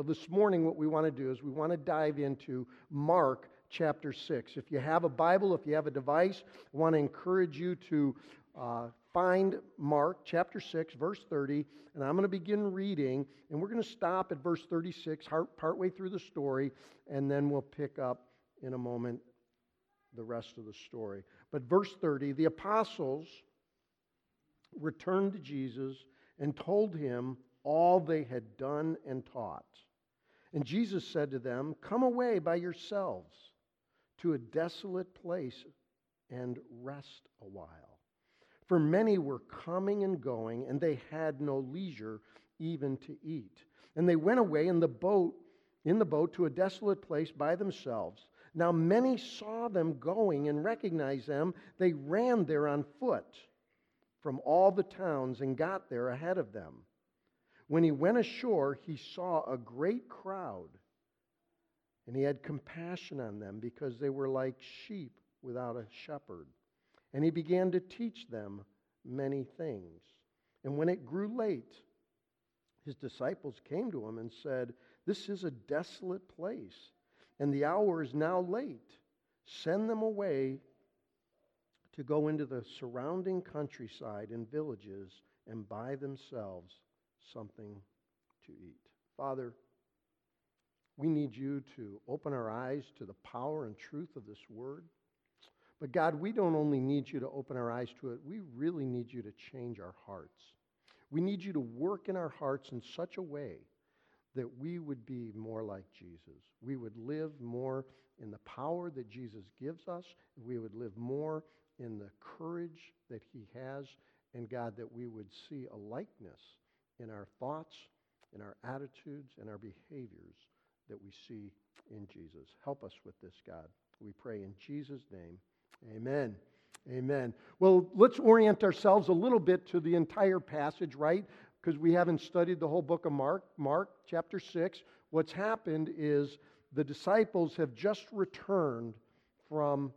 So, this morning, what we want to do is we want to dive into Mark chapter 6. If you have a Bible, if you have a device, I want to encourage you to uh, find Mark chapter 6, verse 30, and I'm going to begin reading, and we're going to stop at verse 36, partway through the story, and then we'll pick up in a moment the rest of the story. But verse 30 the apostles returned to Jesus and told him all they had done and taught. And Jesus said to them, Come away by yourselves to a desolate place and rest a while. For many were coming and going, and they had no leisure even to eat. And they went away in the boat, in the boat to a desolate place by themselves. Now many saw them going and recognized them. They ran there on foot from all the towns and got there ahead of them. When he went ashore, he saw a great crowd, and he had compassion on them because they were like sheep without a shepherd. And he began to teach them many things. And when it grew late, his disciples came to him and said, This is a desolate place and the hour is now late. Send them away to go into the surrounding countryside and villages and buy themselves something to eat. Father, we need you to open our eyes to the power and truth of this word. But God, we don't only need you to open our eyes to it, we really need you to change our hearts. We need you to work in our hearts in such a way that we would be more like Jesus. We would live more in the power that Jesus gives us. We would live more in the courage that he has. And God, that we would see a likeness in our thoughts, in our attitudes, and our behaviors that we see in Jesus. Help us with this, God. We pray in Jesus' name. Amen. Amen. Well, let's orient ourselves a little bit to the entire passage, right? because we haven't studied the whole book of Mark, Mark chapter 6, what's happened is the disciples have just returned from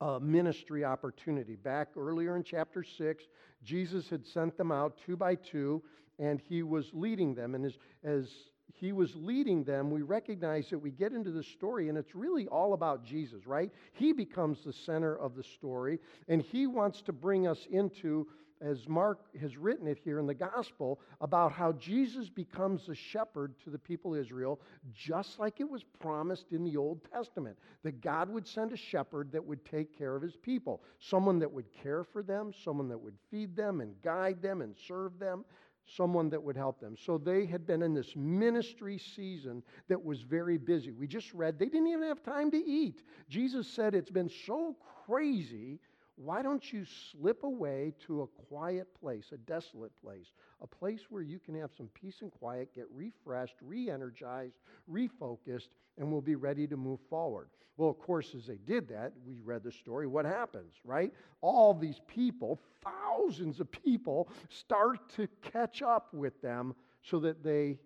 a ministry opportunity. Back earlier in chapter 6, Jesus had sent them out two by two, and he was leading them. And as, as he was leading them, we recognize that we get into the story, and it's really all about Jesus, right? He becomes the center of the story, and he wants to bring us into as Mark has written it here in the gospel, about how Jesus becomes the shepherd to the people of Israel, just like it was promised in the Old Testament, that God would send a shepherd that would take care of his people, someone that would care for them, someone that would feed them and guide them and serve them, someone that would help them. So they had been in this ministry season that was very busy. We just read they didn't even have time to eat. Jesus said it's been so crazy why don't you slip away to a quiet place, a desolate place, a place where you can have some peace and quiet, get refreshed, re energized, refocused, and we'll be ready to move forward? Well, of course, as they did that, we read the story. What happens, right? All these people, thousands of people, start to catch up with them so that they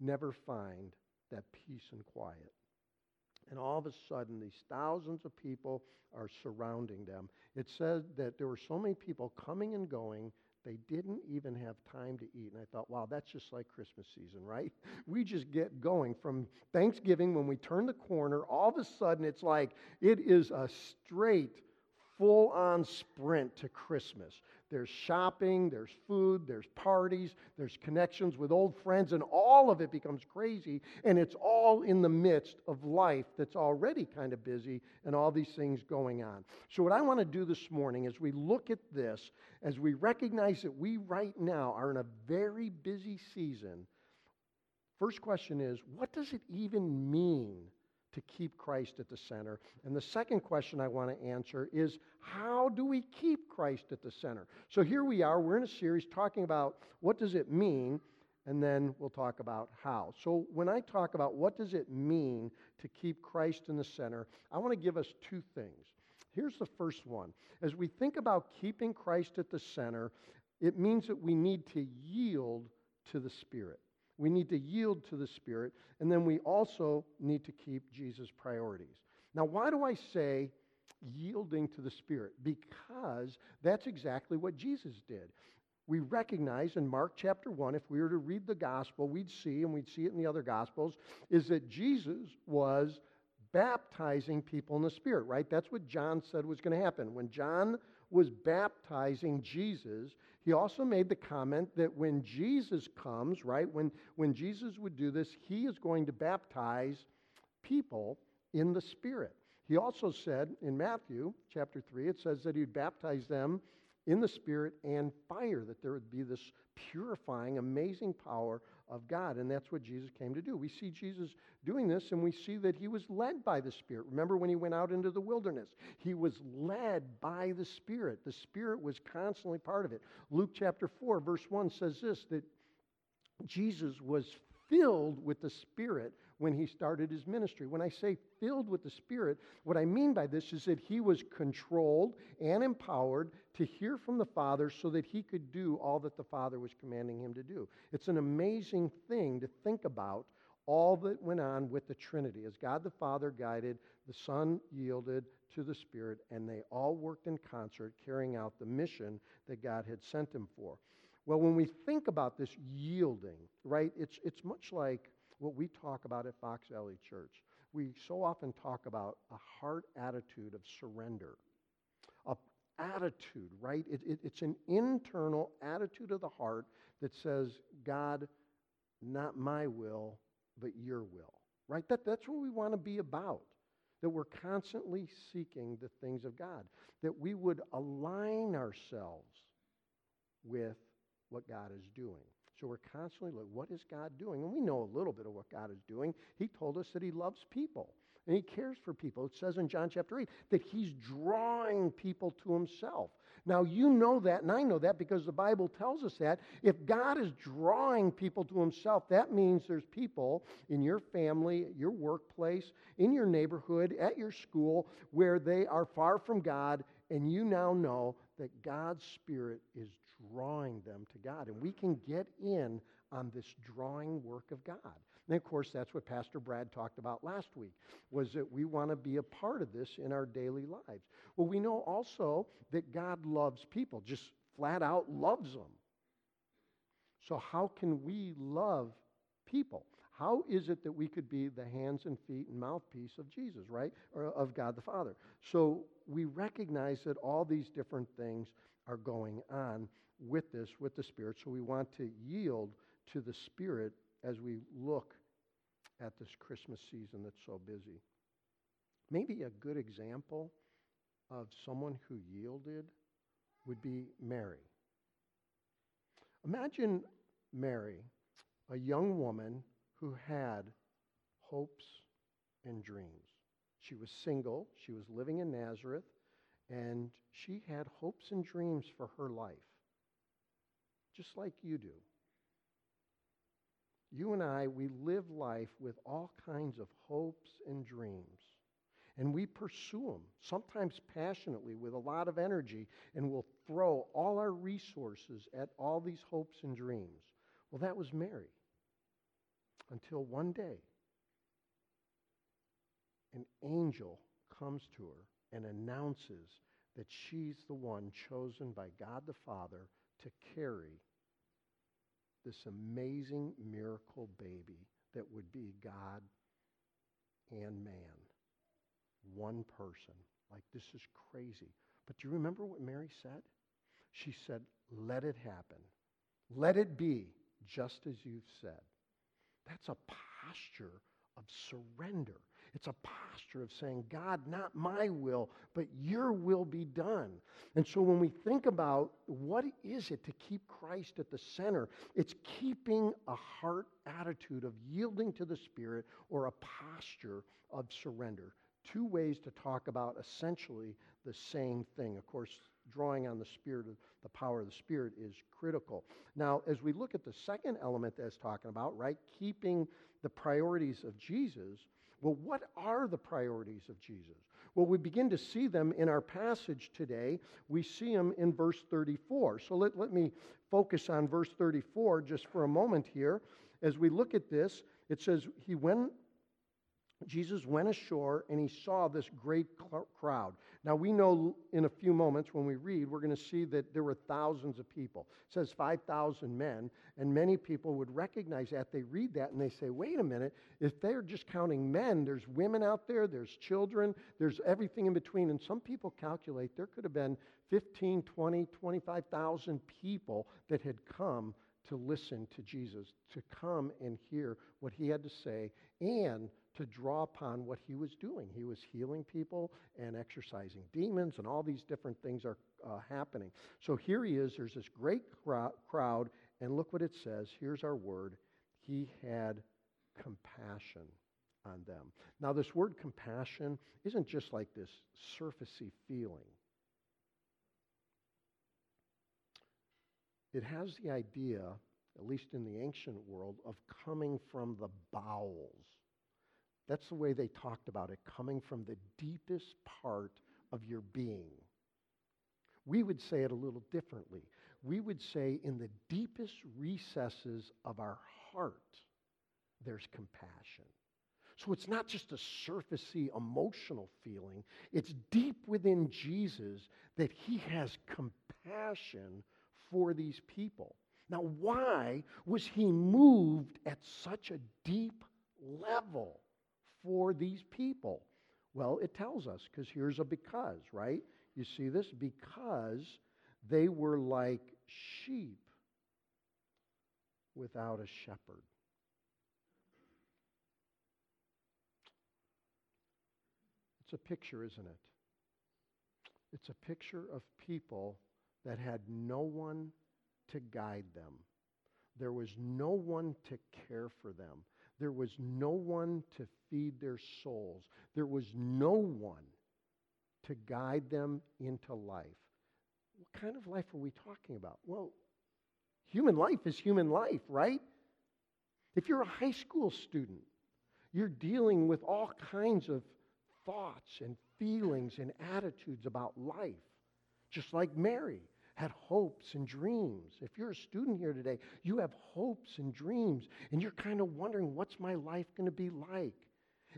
never find that peace and quiet. And all of a sudden, these thousands of people are surrounding them. It said that there were so many people coming and going, they didn't even have time to eat. And I thought, wow, that's just like Christmas season, right? We just get going from Thanksgiving when we turn the corner. All of a sudden, it's like it is a straight, full on sprint to Christmas. There's shopping, there's food, there's parties, there's connections with old friends, and all of it becomes crazy. And it's all in the midst of life that's already kind of busy and all these things going on. So, what I want to do this morning as we look at this, as we recognize that we right now are in a very busy season, first question is what does it even mean to keep Christ at the center? And the second question I want to answer is how do we keep Christ at the center? So here we are, we're in a series talking about what does it mean, and then we'll talk about how. So when I talk about what does it mean to keep Christ in the center, I want to give us two things. Here's the first one. As we think about keeping Christ at the center, it means that we need to yield to the Spirit. We need to yield to the Spirit, and then we also need to keep Jesus' priorities. Now, why do I say yielding to the Spirit? Because that's exactly what Jesus did. we recognize in Mark chapter 1, if we were to read the gospel, we'd see, and we'd see it in the other gospels, is that Jesus was baptizing people in the Spirit, right? That's what John said was going to happen. When John was baptizing Jesus, he also made the comment that when Jesus comes, right, when, when Jesus would do this, he is going to baptize people in the Spirit. He also said in Matthew chapter 3, it says that he'd baptize them in the Spirit and fire, that there would be this purifying, amazing power of God. And that's what Jesus came to do. We see Jesus doing this, and we see that he was led by the Spirit. Remember when he went out into the wilderness? He was led by the Spirit. The Spirit was constantly part of it. Luke chapter 4, verse 1 says this that Jesus was filled with the Spirit when he started his ministry. When I say filled with the Spirit, what I mean by this is that he was controlled and empowered to hear from the Father so that he could do all that the Father was commanding him to do. It's an amazing thing to think about all that went on with the Trinity. As God the Father guided, the Son yielded to the Spirit, and they all worked in concert, carrying out the mission that God had sent them for. Well, when we think about this yielding, right, it's, it's much like what we talk about at Fox Valley Church. We so often talk about a heart attitude of surrender, a attitude, right? It, it, it's an internal attitude of the heart that says, God, not my will, but your will, right? That, that's what we want to be about. That we're constantly seeking the things of God, that we would align ourselves with what God is doing. So we're constantly looking, what is God doing? And we know a little bit of what God is doing. He told us that He loves people and He cares for people. It says in John chapter 8 that He's drawing people to Himself. Now, you know that, and I know that because the Bible tells us that. If God is drawing people to Himself, that means there's people in your family, your workplace, in your neighborhood, at your school, where they are far from God, and you now know that God's Spirit is drawing them to God. And we can get in on this drawing work of God. And of course, that's what Pastor Brad talked about last week, was that we want to be a part of this in our daily lives. Well, we know also that God loves people, just flat out loves them. So, how can we love people? How is it that we could be the hands and feet and mouthpiece of Jesus, right? Or of God the Father. So, we recognize that all these different things are going on with this, with the Spirit. So we want to yield to the Spirit as we look at this Christmas season that's so busy. Maybe a good example of someone who yielded would be Mary. Imagine Mary, a young woman who had hopes and dreams. She was single, she was living in Nazareth, and she had hopes and dreams for her life just like you do. You and I, we live life with all kinds of hopes and dreams. And we pursue them, sometimes passionately, with a lot of energy, and we'll throw all our resources at all these hopes and dreams. Well, that was Mary. Until one day, an angel comes to her and announces that she's the one chosen by God the Father to carry this amazing miracle baby that would be God and man. One person. Like, this is crazy. But do you remember what Mary said? She said, Let it happen. Let it be just as you've said. That's a posture of surrender. It's a posture of saying, God, not my will, but your will be done. And so when we think about what is it to keep Christ at the center, it's keeping a heart attitude of yielding to the Spirit or a posture of surrender. Two ways to talk about essentially the same thing. Of course, drawing on the Spirit, the power of the Spirit is critical. Now, as we look at the second element that's talking about, right, keeping the priorities of Jesus, well, what are the priorities of Jesus? Well, we begin to see them in our passage today. We see them in verse 34. So let, let me focus on verse 34 just for a moment here. As we look at this, it says, He went Jesus went ashore and he saw this great crowd. Now, we know in a few moments when we read, we're going to see that there were thousands of people. It says 5,000 men, and many people would recognize that. They read that and they say, wait a minute, if they're just counting men, there's women out there, there's children, there's everything in between. And some people calculate there could have been 15, 20, 25,000 people that had come to listen to Jesus, to come and hear what he had to say, and to draw upon what he was doing. He was healing people and exorcising demons, and all these different things are uh, happening. So here he is. There's this great crowd, and look what it says. Here's our word He had compassion on them. Now, this word compassion isn't just like this surfacey feeling. It has the idea, at least in the ancient world, of coming from the bowels that's the way they talked about it, coming from the deepest part of your being. We would say it a little differently. We would say, in the deepest recesses of our heart, there's compassion. So it's not just a surfacey emotional feeling, it's deep within Jesus that he has compassion for these people. Now, why was he moved at such a deep level? For these people? Well, it tells us, because here's a because, right? You see this? Because they were like sheep without a shepherd. It's a picture, isn't it? It's a picture of people that had no one to guide them. There was no one to care for them. There was no one to feed their souls. There was no one to guide them into life. What kind of life are we talking about? Well, human life is human life, right? If you're a high school student, you're dealing with all kinds of thoughts and feelings and attitudes about life, just like Mary had hopes and dreams. If you're a student here today, you have hopes and dreams, and you're kind of wondering, what's my life going to be like?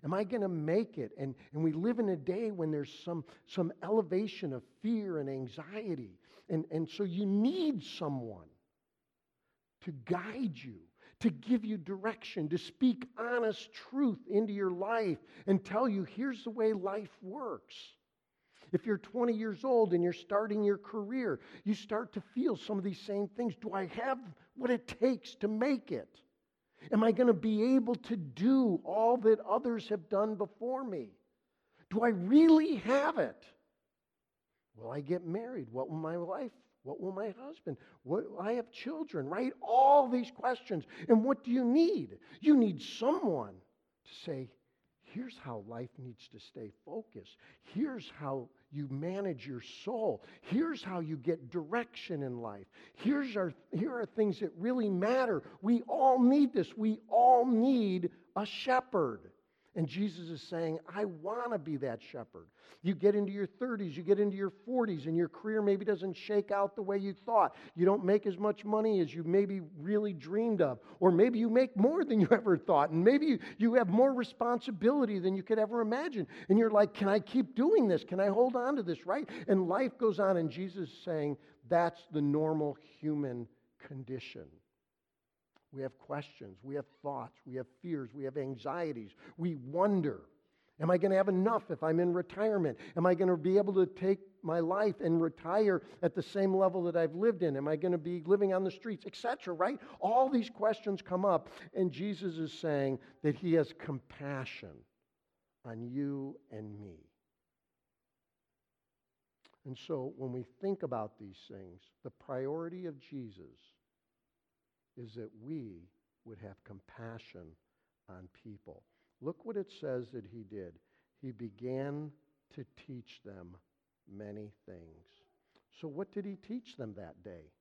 Am I going to make it? And, and we live in a day when there's some, some elevation of fear and anxiety. And, and so you need someone to guide you, to give you direction, to speak honest truth into your life and tell you here's the way life works. If you're 20 years old and you're starting your career, you start to feel some of these same things. Do I have what it takes to make it? Am I going to be able to do all that others have done before me? Do I really have it? Will I get married? What will my life? What will my husband? What, I have children, right? All these questions. And what do you need? You need someone to say, here's how life needs to stay focused. Here's how you manage your soul. Here's how you get direction in life. Here's our, here are things that really matter. We all need this. We all need a shepherd. And Jesus is saying, I want to be that shepherd. You get into your 30s, you get into your 40s, and your career maybe doesn't shake out the way you thought. You don't make as much money as you maybe really dreamed of. Or maybe you make more than you ever thought. And maybe you, you have more responsibility than you could ever imagine. And you're like, can I keep doing this? Can I hold on to this, right? And life goes on. And Jesus is saying, that's the normal human condition. We have questions, we have thoughts, we have fears, we have anxieties, we wonder. Am I going to have enough if I'm in retirement? Am I going to be able to take my life and retire at the same level that I've lived in? Am I going to be living on the streets, etc., right? All these questions come up, and Jesus is saying that he has compassion on you and me. And so when we think about these things, the priority of Jesus is that we would have compassion on people. Look what it says that he did. He began to teach them many things. So, what did he teach them that day?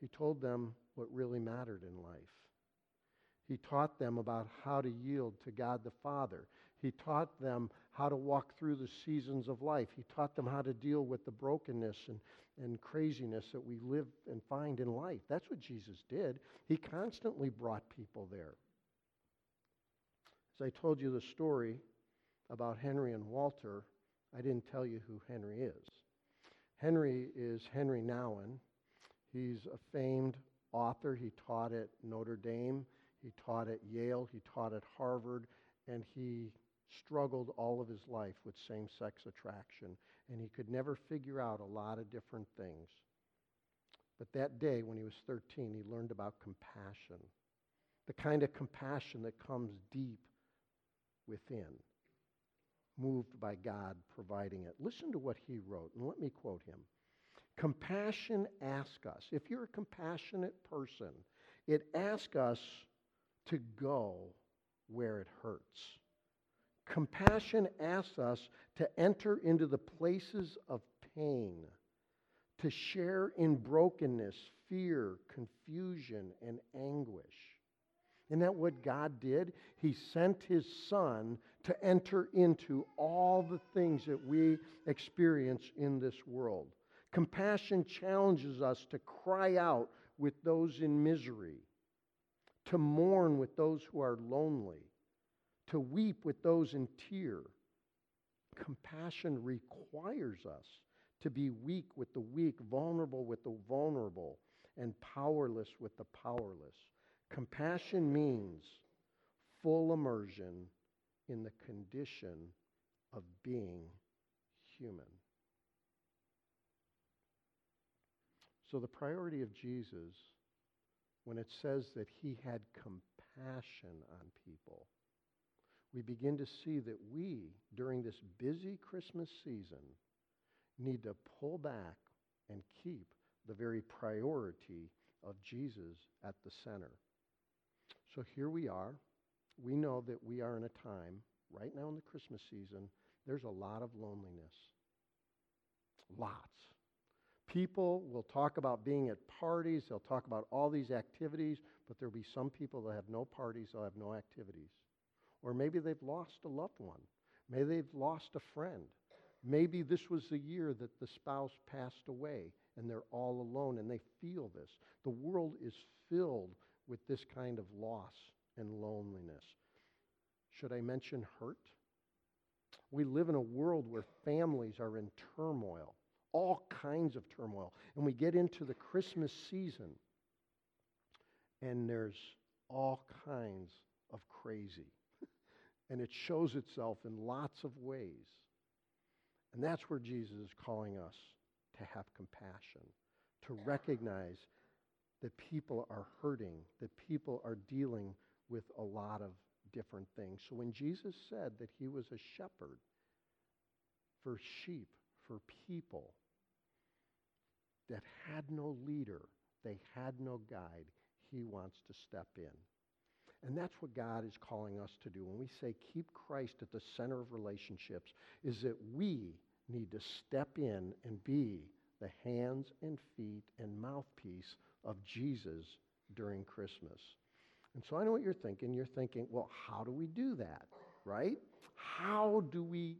He told them what really mattered in life. He taught them about how to yield to God the Father. He taught them how to walk through the seasons of life. He taught them how to deal with the brokenness and, and craziness that we live and find in life. That's what Jesus did. He constantly brought people there. As I told you the story about Henry and Walter, I didn't tell you who Henry is. Henry is Henry Nouwen. He's a famed author. He taught at Notre Dame, he taught at Yale, he taught at Harvard, and he struggled all of his life with same sex attraction. And he could never figure out a lot of different things. But that day, when he was 13, he learned about compassion the kind of compassion that comes deep within, moved by God providing it. Listen to what he wrote, and let me quote him. Compassion asks us, if you're a compassionate person, it asks us to go where it hurts. Compassion asks us to enter into the places of pain, to share in brokenness, fear, confusion, and anguish. Isn't that what God did? He sent His Son to enter into all the things that we experience in this world. Compassion challenges us to cry out with those in misery, to mourn with those who are lonely, to weep with those in tear. Compassion requires us to be weak with the weak, vulnerable with the vulnerable, and powerless with the powerless. Compassion means full immersion in the condition of being human. So, the priority of Jesus, when it says that he had compassion on people, we begin to see that we, during this busy Christmas season, need to pull back and keep the very priority of Jesus at the center. So here we are. We know that we are in a time, right now in the Christmas season, there's a lot of loneliness. Lots. People will talk about being at parties, they'll talk about all these activities, but there'll be some people that have no parties, they'll have no activities. Or maybe they've lost a loved one. Maybe they've lost a friend. Maybe this was the year that the spouse passed away and they're all alone and they feel this. The world is filled with this kind of loss and loneliness. Should I mention hurt? We live in a world where families are in turmoil, all kinds of turmoil. And we get into the Christmas season, and there's all kinds of crazy. And it shows itself in lots of ways. And that's where Jesus is calling us to have compassion, to recognize that people are hurting, that people are dealing with a lot of different things. So when Jesus said that he was a shepherd for sheep, for people that had no leader, they had no guide, he wants to step in. And that's what God is calling us to do. When we say keep Christ at the center of relationships, is that we need to step in and be the hands and feet and mouthpiece of Jesus during Christmas. And so I know what you're thinking. You're thinking, well, how do we do that, right? How do we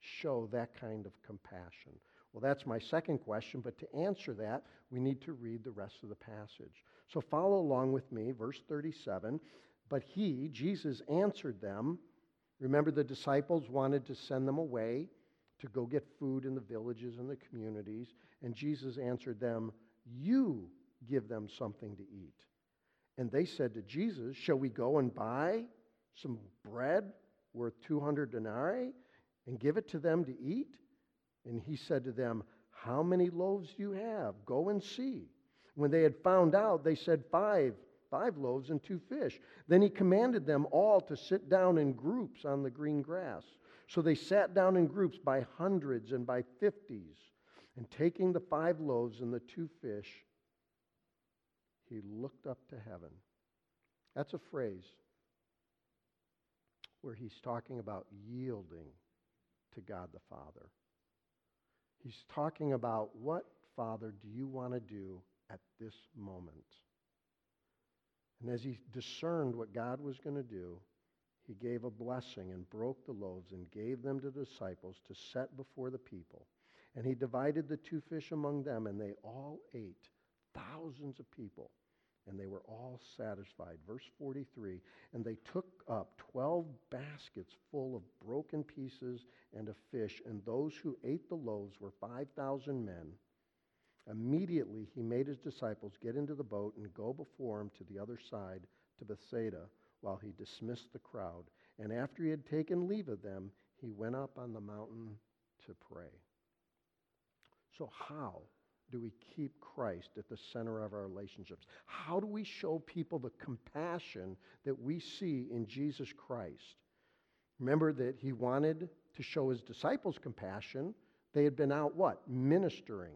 show that kind of compassion? Well, that's my second question, but to answer that, we need to read the rest of the passage. So follow along with me, verse 37. But he, Jesus, answered them. Remember, the disciples wanted to send them away to go get food in the villages and the communities, and Jesus answered them, You give them something to eat. And they said to Jesus, Shall we go and buy some bread worth 200 denarii and give it to them to eat? And he said to them, How many loaves do you have? Go and see. When they had found out, they said, Five, five loaves and two fish. Then he commanded them all to sit down in groups on the green grass. So they sat down in groups by hundreds and by fifties. And taking the five loaves and the two fish, he looked up to heaven. That's a phrase where he's talking about yielding to God the Father. He's talking about what, Father, do you want to do at this moment? And as he discerned what God was going to do, he gave a blessing and broke the loaves and gave them to the disciples to set before the people. And he divided the two fish among them, and they all ate, thousands of people. and they were all satisfied. Verse 43 And they took up 12 baskets full of broken pieces and of fish, and those who ate the loaves were 5,000 men. Immediately he made his disciples get into the boat and go before him to the other side, to Bethsaida, while he dismissed the crowd. And after he had taken leave of them, he went up on the mountain to pray. So, how do we keep Christ at the center of our relationships? How do we show people the compassion that we see in Jesus Christ? Remember that he wanted to show his disciples compassion. They had been out what? Ministering,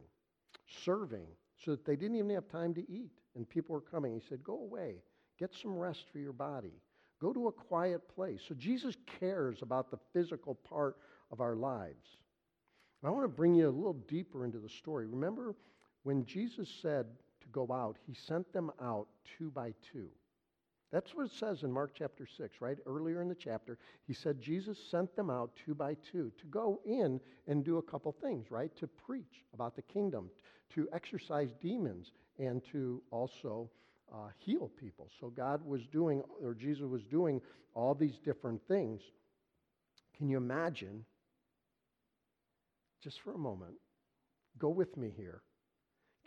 serving, so that they didn't even have time to eat. And people were coming. He said, Go away, get some rest for your body. Go to a quiet place. So Jesus cares about the physical part of our lives. I want to bring you a little deeper into the story. Remember when Jesus said to go out, he sent them out two by two. That's what it says in Mark chapter 6, right? Earlier in the chapter, he said Jesus sent them out two by two to go in and do a couple things, right? To preach about the kingdom, to exorcise demons, and to also uh, heal people. So God was doing, or Jesus was doing all these different things. Can you imagine, just for a moment, go with me here.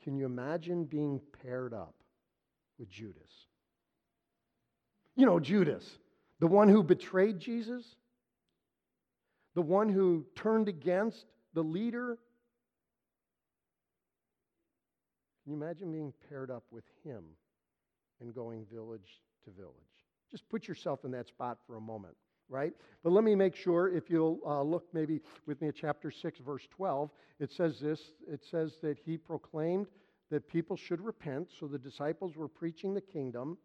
Can you imagine being paired up with Judas? You know, Judas, the one who betrayed Jesus, the one who turned against the leader. Can you imagine being paired up with him? and going village to village. Just put yourself in that spot for a moment, right? But let me make sure, if you'll uh, look maybe with me at chapter 6, verse 12, it says this it says that he proclaimed that people should repent, so the disciples were preaching the kingdom.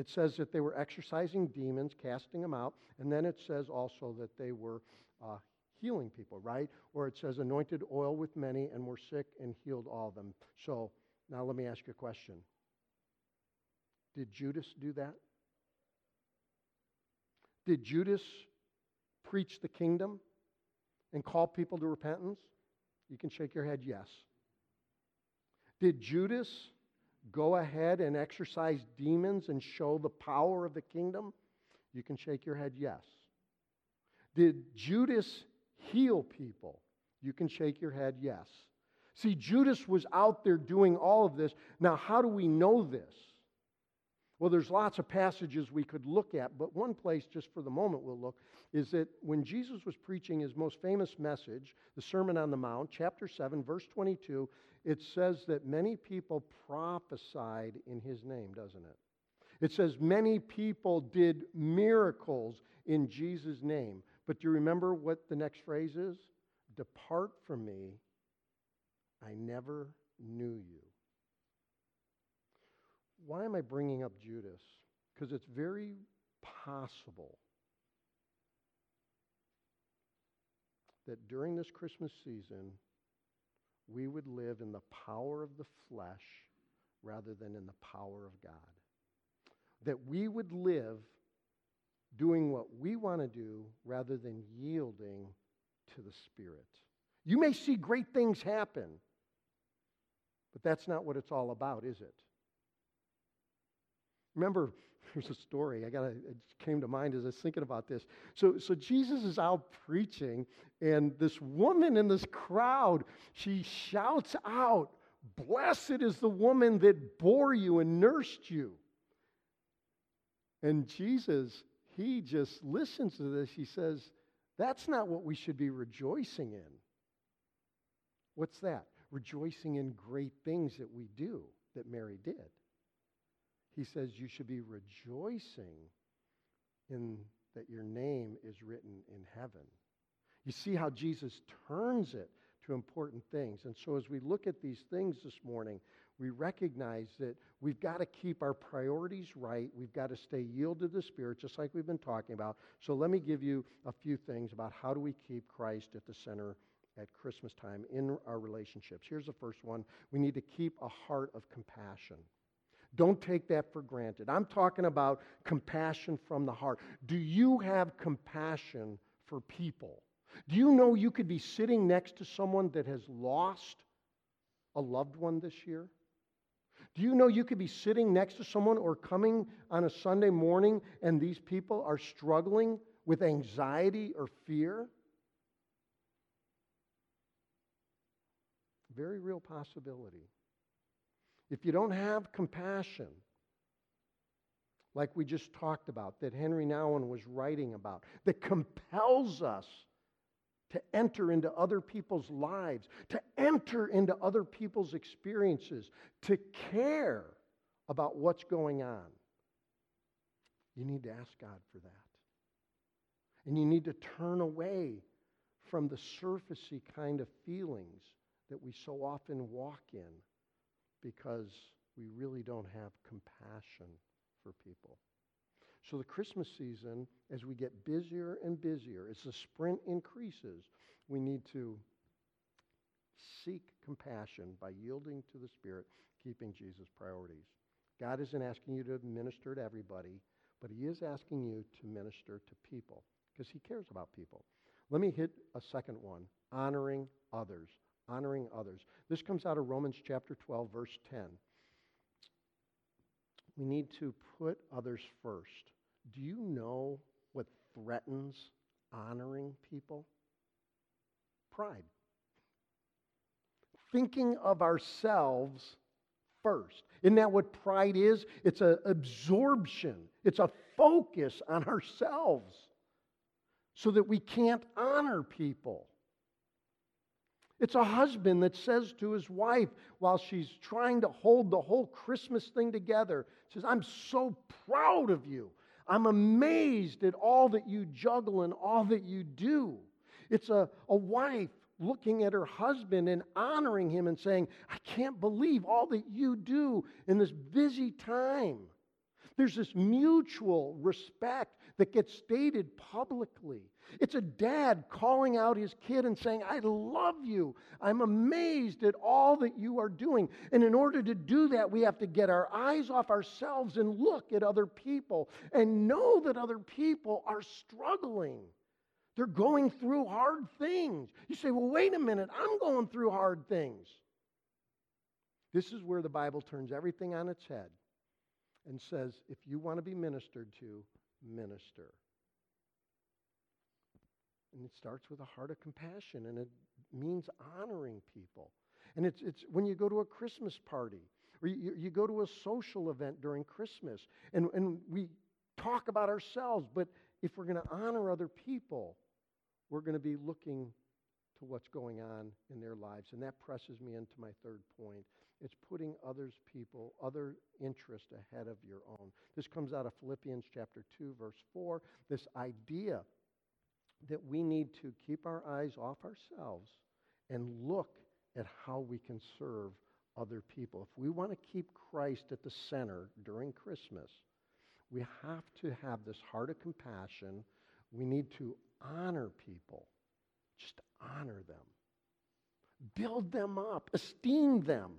It says that they were exorcising demons, casting them out, and then it says also that they were uh, healing people, right? Or it says anointed oil with many and were sick and healed all of them. So now let me ask you a question. Did Judas do that? Did Judas preach the kingdom and call people to repentance? You can shake your head, yes. Did Judas go ahead and exorcise demons and show the power of the kingdom? You can shake your head, yes. Did Judas heal people? You can shake your head, yes. See, Judas was out there doing all of this. Now, how do we know this? Well, there's lots of passages we could look at, but one place, just for the moment, we'll look is that when Jesus was preaching his most famous message, the Sermon on the Mount, chapter 7, verse 22, it says that many people prophesied in his name, doesn't it? It says many people did miracles in Jesus' name. But do you remember what the next phrase is? Depart from me, I never knew you. Why am I bringing up Judas? Because it's very possible that during this Christmas season, we would live in the power of the flesh rather than in the power of God. That we would live doing what we want to do rather than yielding to the Spirit. You may see great things happen, but that's not what it's all about, is it? Remember, there's a story. I got it came to mind as I was thinking about this. So, so Jesus is out preaching, and this woman in this crowd, she shouts out, Blessed is the woman that bore you and nursed you. And Jesus, he just listens to this. He says, That's not what we should be rejoicing in. What's that? Rejoicing in great things that we do, that Mary did he says you should be rejoicing in that your name is written in heaven. You see how Jesus turns it to important things. And so as we look at these things this morning, we recognize that we've got to keep our priorities right. We've got to stay yielded to the Spirit, just like we've been talking about. So let me give you a few things about how do we keep Christ at the center at Christmas time in our relationships. Here's the first one we need to keep a heart of compassion. Don't take that for granted. I'm talking about compassion from the heart. Do you have compassion for people? Do you know you could be sitting next to someone that has lost a loved one this year? Do you know you could be sitting next to someone or coming on a Sunday morning and these people are struggling with anxiety or fear? Very real possibility. If you don't have compassion, like we just talked about, that Henry Nouwen was writing about, that compels us to enter into other people's lives, to enter into other people's experiences, to care about what's going on. You need to ask God for that. And you need to turn away from the surfacey kind of feelings that we so often walk in because we really don't have compassion for people. So, the Christmas season, as we get busier and busier, as the sprint increases, we need to seek compassion by yielding to the Spirit, keeping Jesus' priorities. God isn't asking you to minister to everybody, but He is asking you to minister to people because He cares about people. Let me hit a second one honoring others. Honoring others. This comes out of Romans chapter 12, verse 10. We need to put others first. Do you know what threatens honoring people? Pride. Thinking of ourselves first. Isn't that what pride is? It's an absorption, it's a focus on ourselves so that we can't honor people. It's a husband that says to his wife while she's trying to hold the whole Christmas thing together, says, I'm so proud of you. I'm amazed at all that you juggle and all that you do. It's a, a wife looking at her husband and honoring him and saying, I can't believe all that you do in this busy time. There's this mutual respect that gets stated publicly. It's a dad calling out his kid and saying, I love you. I'm amazed at all that you are doing. And in order to do that, we have to get our eyes off ourselves and look at other people and know that other people are struggling. They're going through hard things. You say, well, wait a minute, I'm going through hard things. This is where the Bible turns everything on its head and says, if you want to be ministered to, minister. And it starts with a heart of compassion, and it means honoring people. And it's, it's when you go to a Christmas party, or you, you go to a social event during Christmas, and, and we talk about ourselves, but if we're going to honor other people, we're going to be looking to what's going on in their lives. And that presses me into my third point. It's putting others' people, other interest ahead of your own. This comes out of Philippians chapter 2, verse 4. This idea that we need to keep our eyes off ourselves and look at how we can serve other people. If we want to keep Christ at the center during Christmas, we have to have this heart of compassion. We need to honor people. Just honor them. Build them up. Esteem them.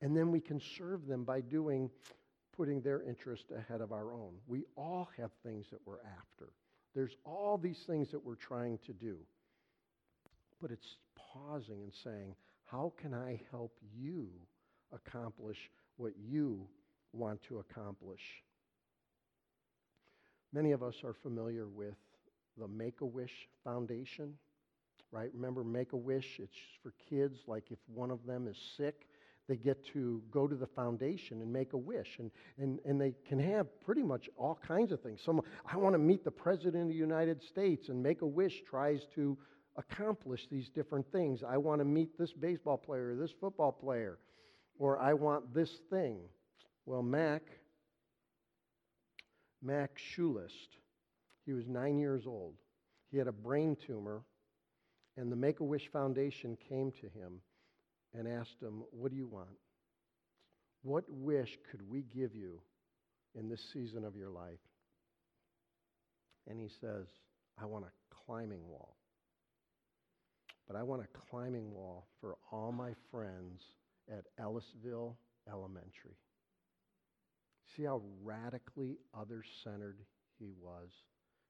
And then we can serve them by doing, putting their interest ahead of our own. We all have things that we're after. There's all these things that we're trying to do. But it's pausing and saying, how can I help you accomplish what you want to accomplish? Many of us are familiar with the Make a Wish Foundation, right? Remember Make a Wish? It's for kids, like if one of them is sick, they get to go to the foundation and make a wish. And, and, and they can have pretty much all kinds of things. Some, I want to meet the President of the United States, and Make a Wish tries to accomplish these different things. I want to meet this baseball player, this football player, or I want this thing. Well, Mac, Mac Schulist, he was nine years old. He had a brain tumor, and the Make a Wish Foundation came to him and asked him, What do you want? What wish could we give you in this season of your life? And he says, I want a climbing wall. But I want a climbing wall for all my friends at Ellisville Elementary. See how radically other centered he was?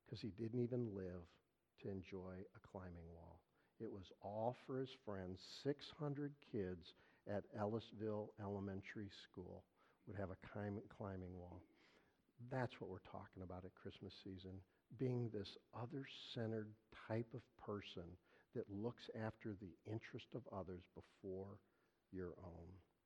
Because he didn't even live to enjoy a climbing wall. It was all for his friends, 600 kids at Ellisville Elementary School would have a climbing, wall. That's what we're talking about at Christmas season being this other centered type of person that looks after the interest of others before your own.